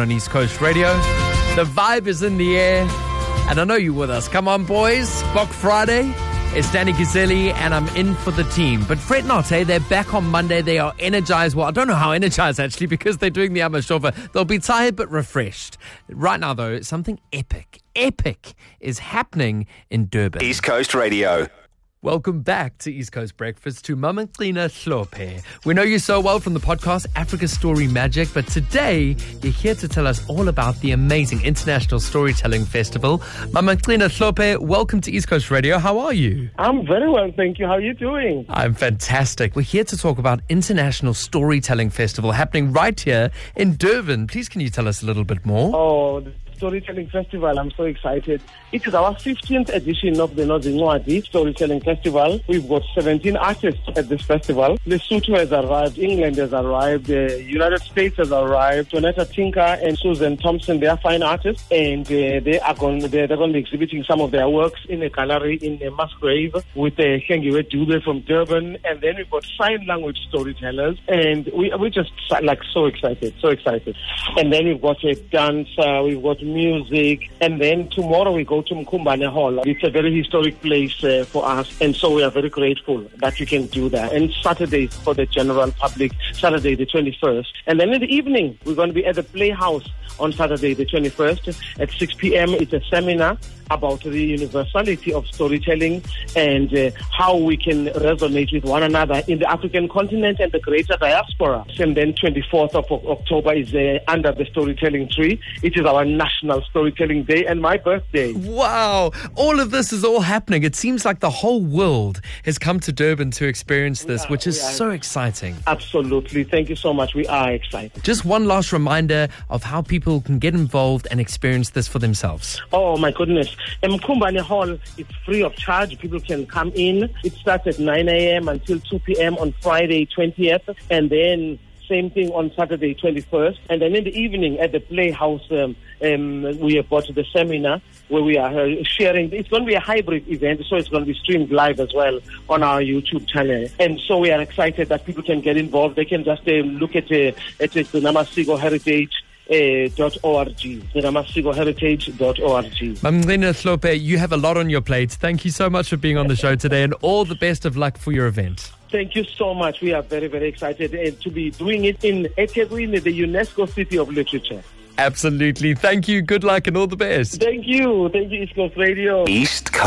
on East Coast Radio. The vibe is in the air, and I know you with us. Come on, boys. Block Friday. It's Danny Guselli, and I'm in for the team. But fret not, eh? They're back on Monday. They are energized. Well, I don't know how energized, actually, because they're doing the Amashova. They'll be tired but refreshed. Right now, though, something epic, epic is happening in Durban. East Coast Radio. Welcome back to East Coast Breakfast to Mam'Gcina Mhlophe. We know you so well from the podcast Africa Story Magic, but today you're here to tell us all about the amazing International Storytelling Festival. Mam'Gcina Mhlophe, welcome to East Coast Radio. How are you? I'm very well, thank you. How are you doing? I'm fantastic. We're here to talk about International Storytelling Festival happening right here in Durban. Please, can you tell us a little bit more? Oh, Storytelling Festival. I'm so excited. It is our 15th edition of the Nozincwadi Storytelling Festival. We've got 17 artists at this festival. Lesotho has arrived, England has arrived, the United States has arrived. Jonetta Tinker and Susan Thompson, they are fine artists, and uh, they are going. They're, they're going to be exhibiting some of their works in a gallery in a Musgrave with uh, Hengiwe Dube from Durban, and then we've got sign language storytellers, and we we're just like so excited, so excited. And then we've got a dance, uh, we've got music, and then tomorrow we go to Mkumbane Hall. It's a very historic place uh, for us, and so we are very grateful that we can do that. And Saturday for the general public, Saturday the 21st. And then in the evening, we're going to be at the Playhouse on Saturday the 21st at 6 p.m. It's a seminar about the universality of storytelling and uh, how we can resonate with one another in the African continent and the greater diaspora. And then 24th of October is uh, under the storytelling tree. It is our national storytelling day and my birthday. Wow, all of this is all happening. It seems like the whole world has come to Durban to experience this, are- which is so exciting. Absolutely. Thank you so much. We are excited. Just one last reminder of how people can get involved and experience this for themselves. Oh my goodness. Mkumbane Hall, it's free of charge. People can come in. It starts at 9 a.m. until 2 p.m. on Friday 20th. And then same thing on Saturday 21st. And then in the evening at the Playhouse, um, um, we have got the seminar where we are uh, sharing. It's going to be a hybrid event, so it's going to be streamed live as well on our YouTube channel. And so we are excited that people can get involved. They can just uh, look at, uh, at the Gcinamasiko Heritage uh, dot dot org. Mam'Gcina Mhlophe, you have a lot on your plate. Thank you so much for being on the show today and all the best of luck for your event. Thank you so much. We are very, very excited and to be doing it in eThekwini, the UNESCO City of Literature. Absolutely. Thank you. Good luck and all the best. Thank you. Thank you, East Coast Radio. East Coast.